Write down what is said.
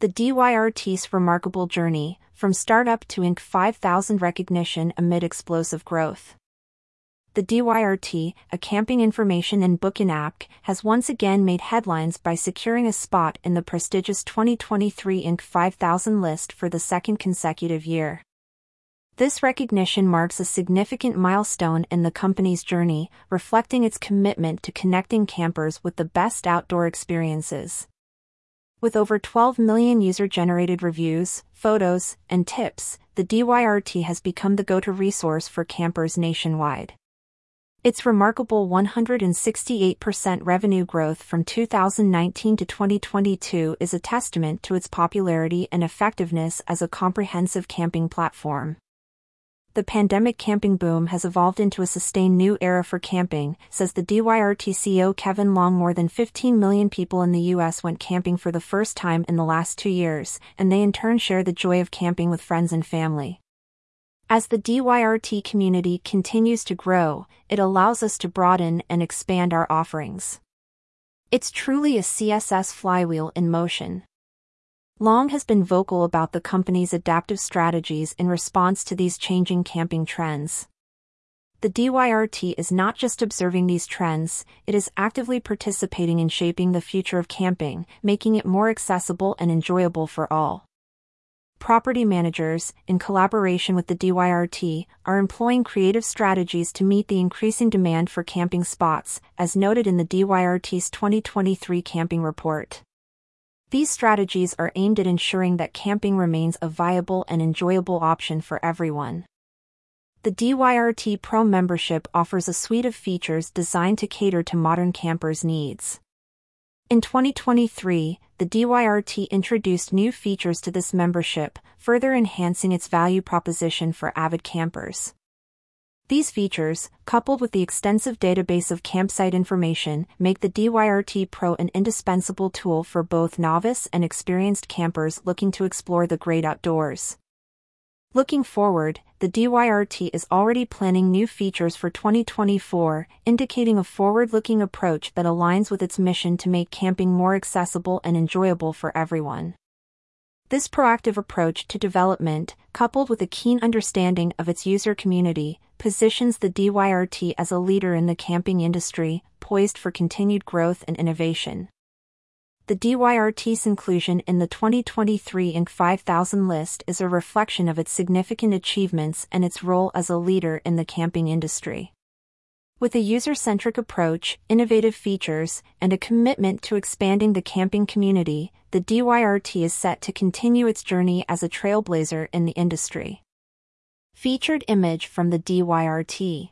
The DYRT's remarkable journey, from startup to Inc. 5000 recognition amid explosive growth. The DYRT, a camping information and booking app, has once again made headlines by securing a spot in the prestigious 2023 Inc. 5000 list for the second consecutive year. This recognition marks a significant milestone in the company's journey, reflecting its commitment to connecting campers with the best outdoor experiences. With over 12 million user generated reviews, photos, and tips, the DYRT has become the go to resource for campers nationwide. Its remarkable 168% revenue growth from 2019 to 2022 is a testament to its popularity and effectiveness as a comprehensive camping platform the pandemic camping boom has evolved into a sustained new era for camping, says the DYRT CEO Kevin Long. More than 15 million people in the U.S. went camping for the first time in the last two years, and they in turn share the joy of camping with friends and family. As the DYRT community continues to grow, it allows us to broaden and expand our offerings. It's truly a CSS flywheel in motion. Long has been vocal about the company's adaptive strategies in response to these changing camping trends. The DYRT is not just observing these trends, it is actively participating in shaping the future of camping, making it more accessible and enjoyable for all. Property managers, in collaboration with the DYRT, are employing creative strategies to meet the increasing demand for camping spots, as noted in the DYRT's 2023 camping report. These strategies are aimed at ensuring that camping remains a viable and enjoyable option for everyone. The DYRT Pro membership offers a suite of features designed to cater to modern campers' needs. In 2023, the DYRT introduced new features to this membership, further enhancing its value proposition for avid campers. These features, coupled with the extensive database of campsite information, make the DYRT Pro an indispensable tool for both novice and experienced campers looking to explore the great outdoors. Looking forward, the DYRT is already planning new features for 2024, indicating a forward looking approach that aligns with its mission to make camping more accessible and enjoyable for everyone. This proactive approach to development, coupled with a keen understanding of its user community, positions the DYRT as a leader in the camping industry, poised for continued growth and innovation. The DYRT's inclusion in the 2023 Inc. 5000 list is a reflection of its significant achievements and its role as a leader in the camping industry. With a user centric approach, innovative features, and a commitment to expanding the camping community, the DYRT is set to continue its journey as a trailblazer in the industry. Featured image from the DYRT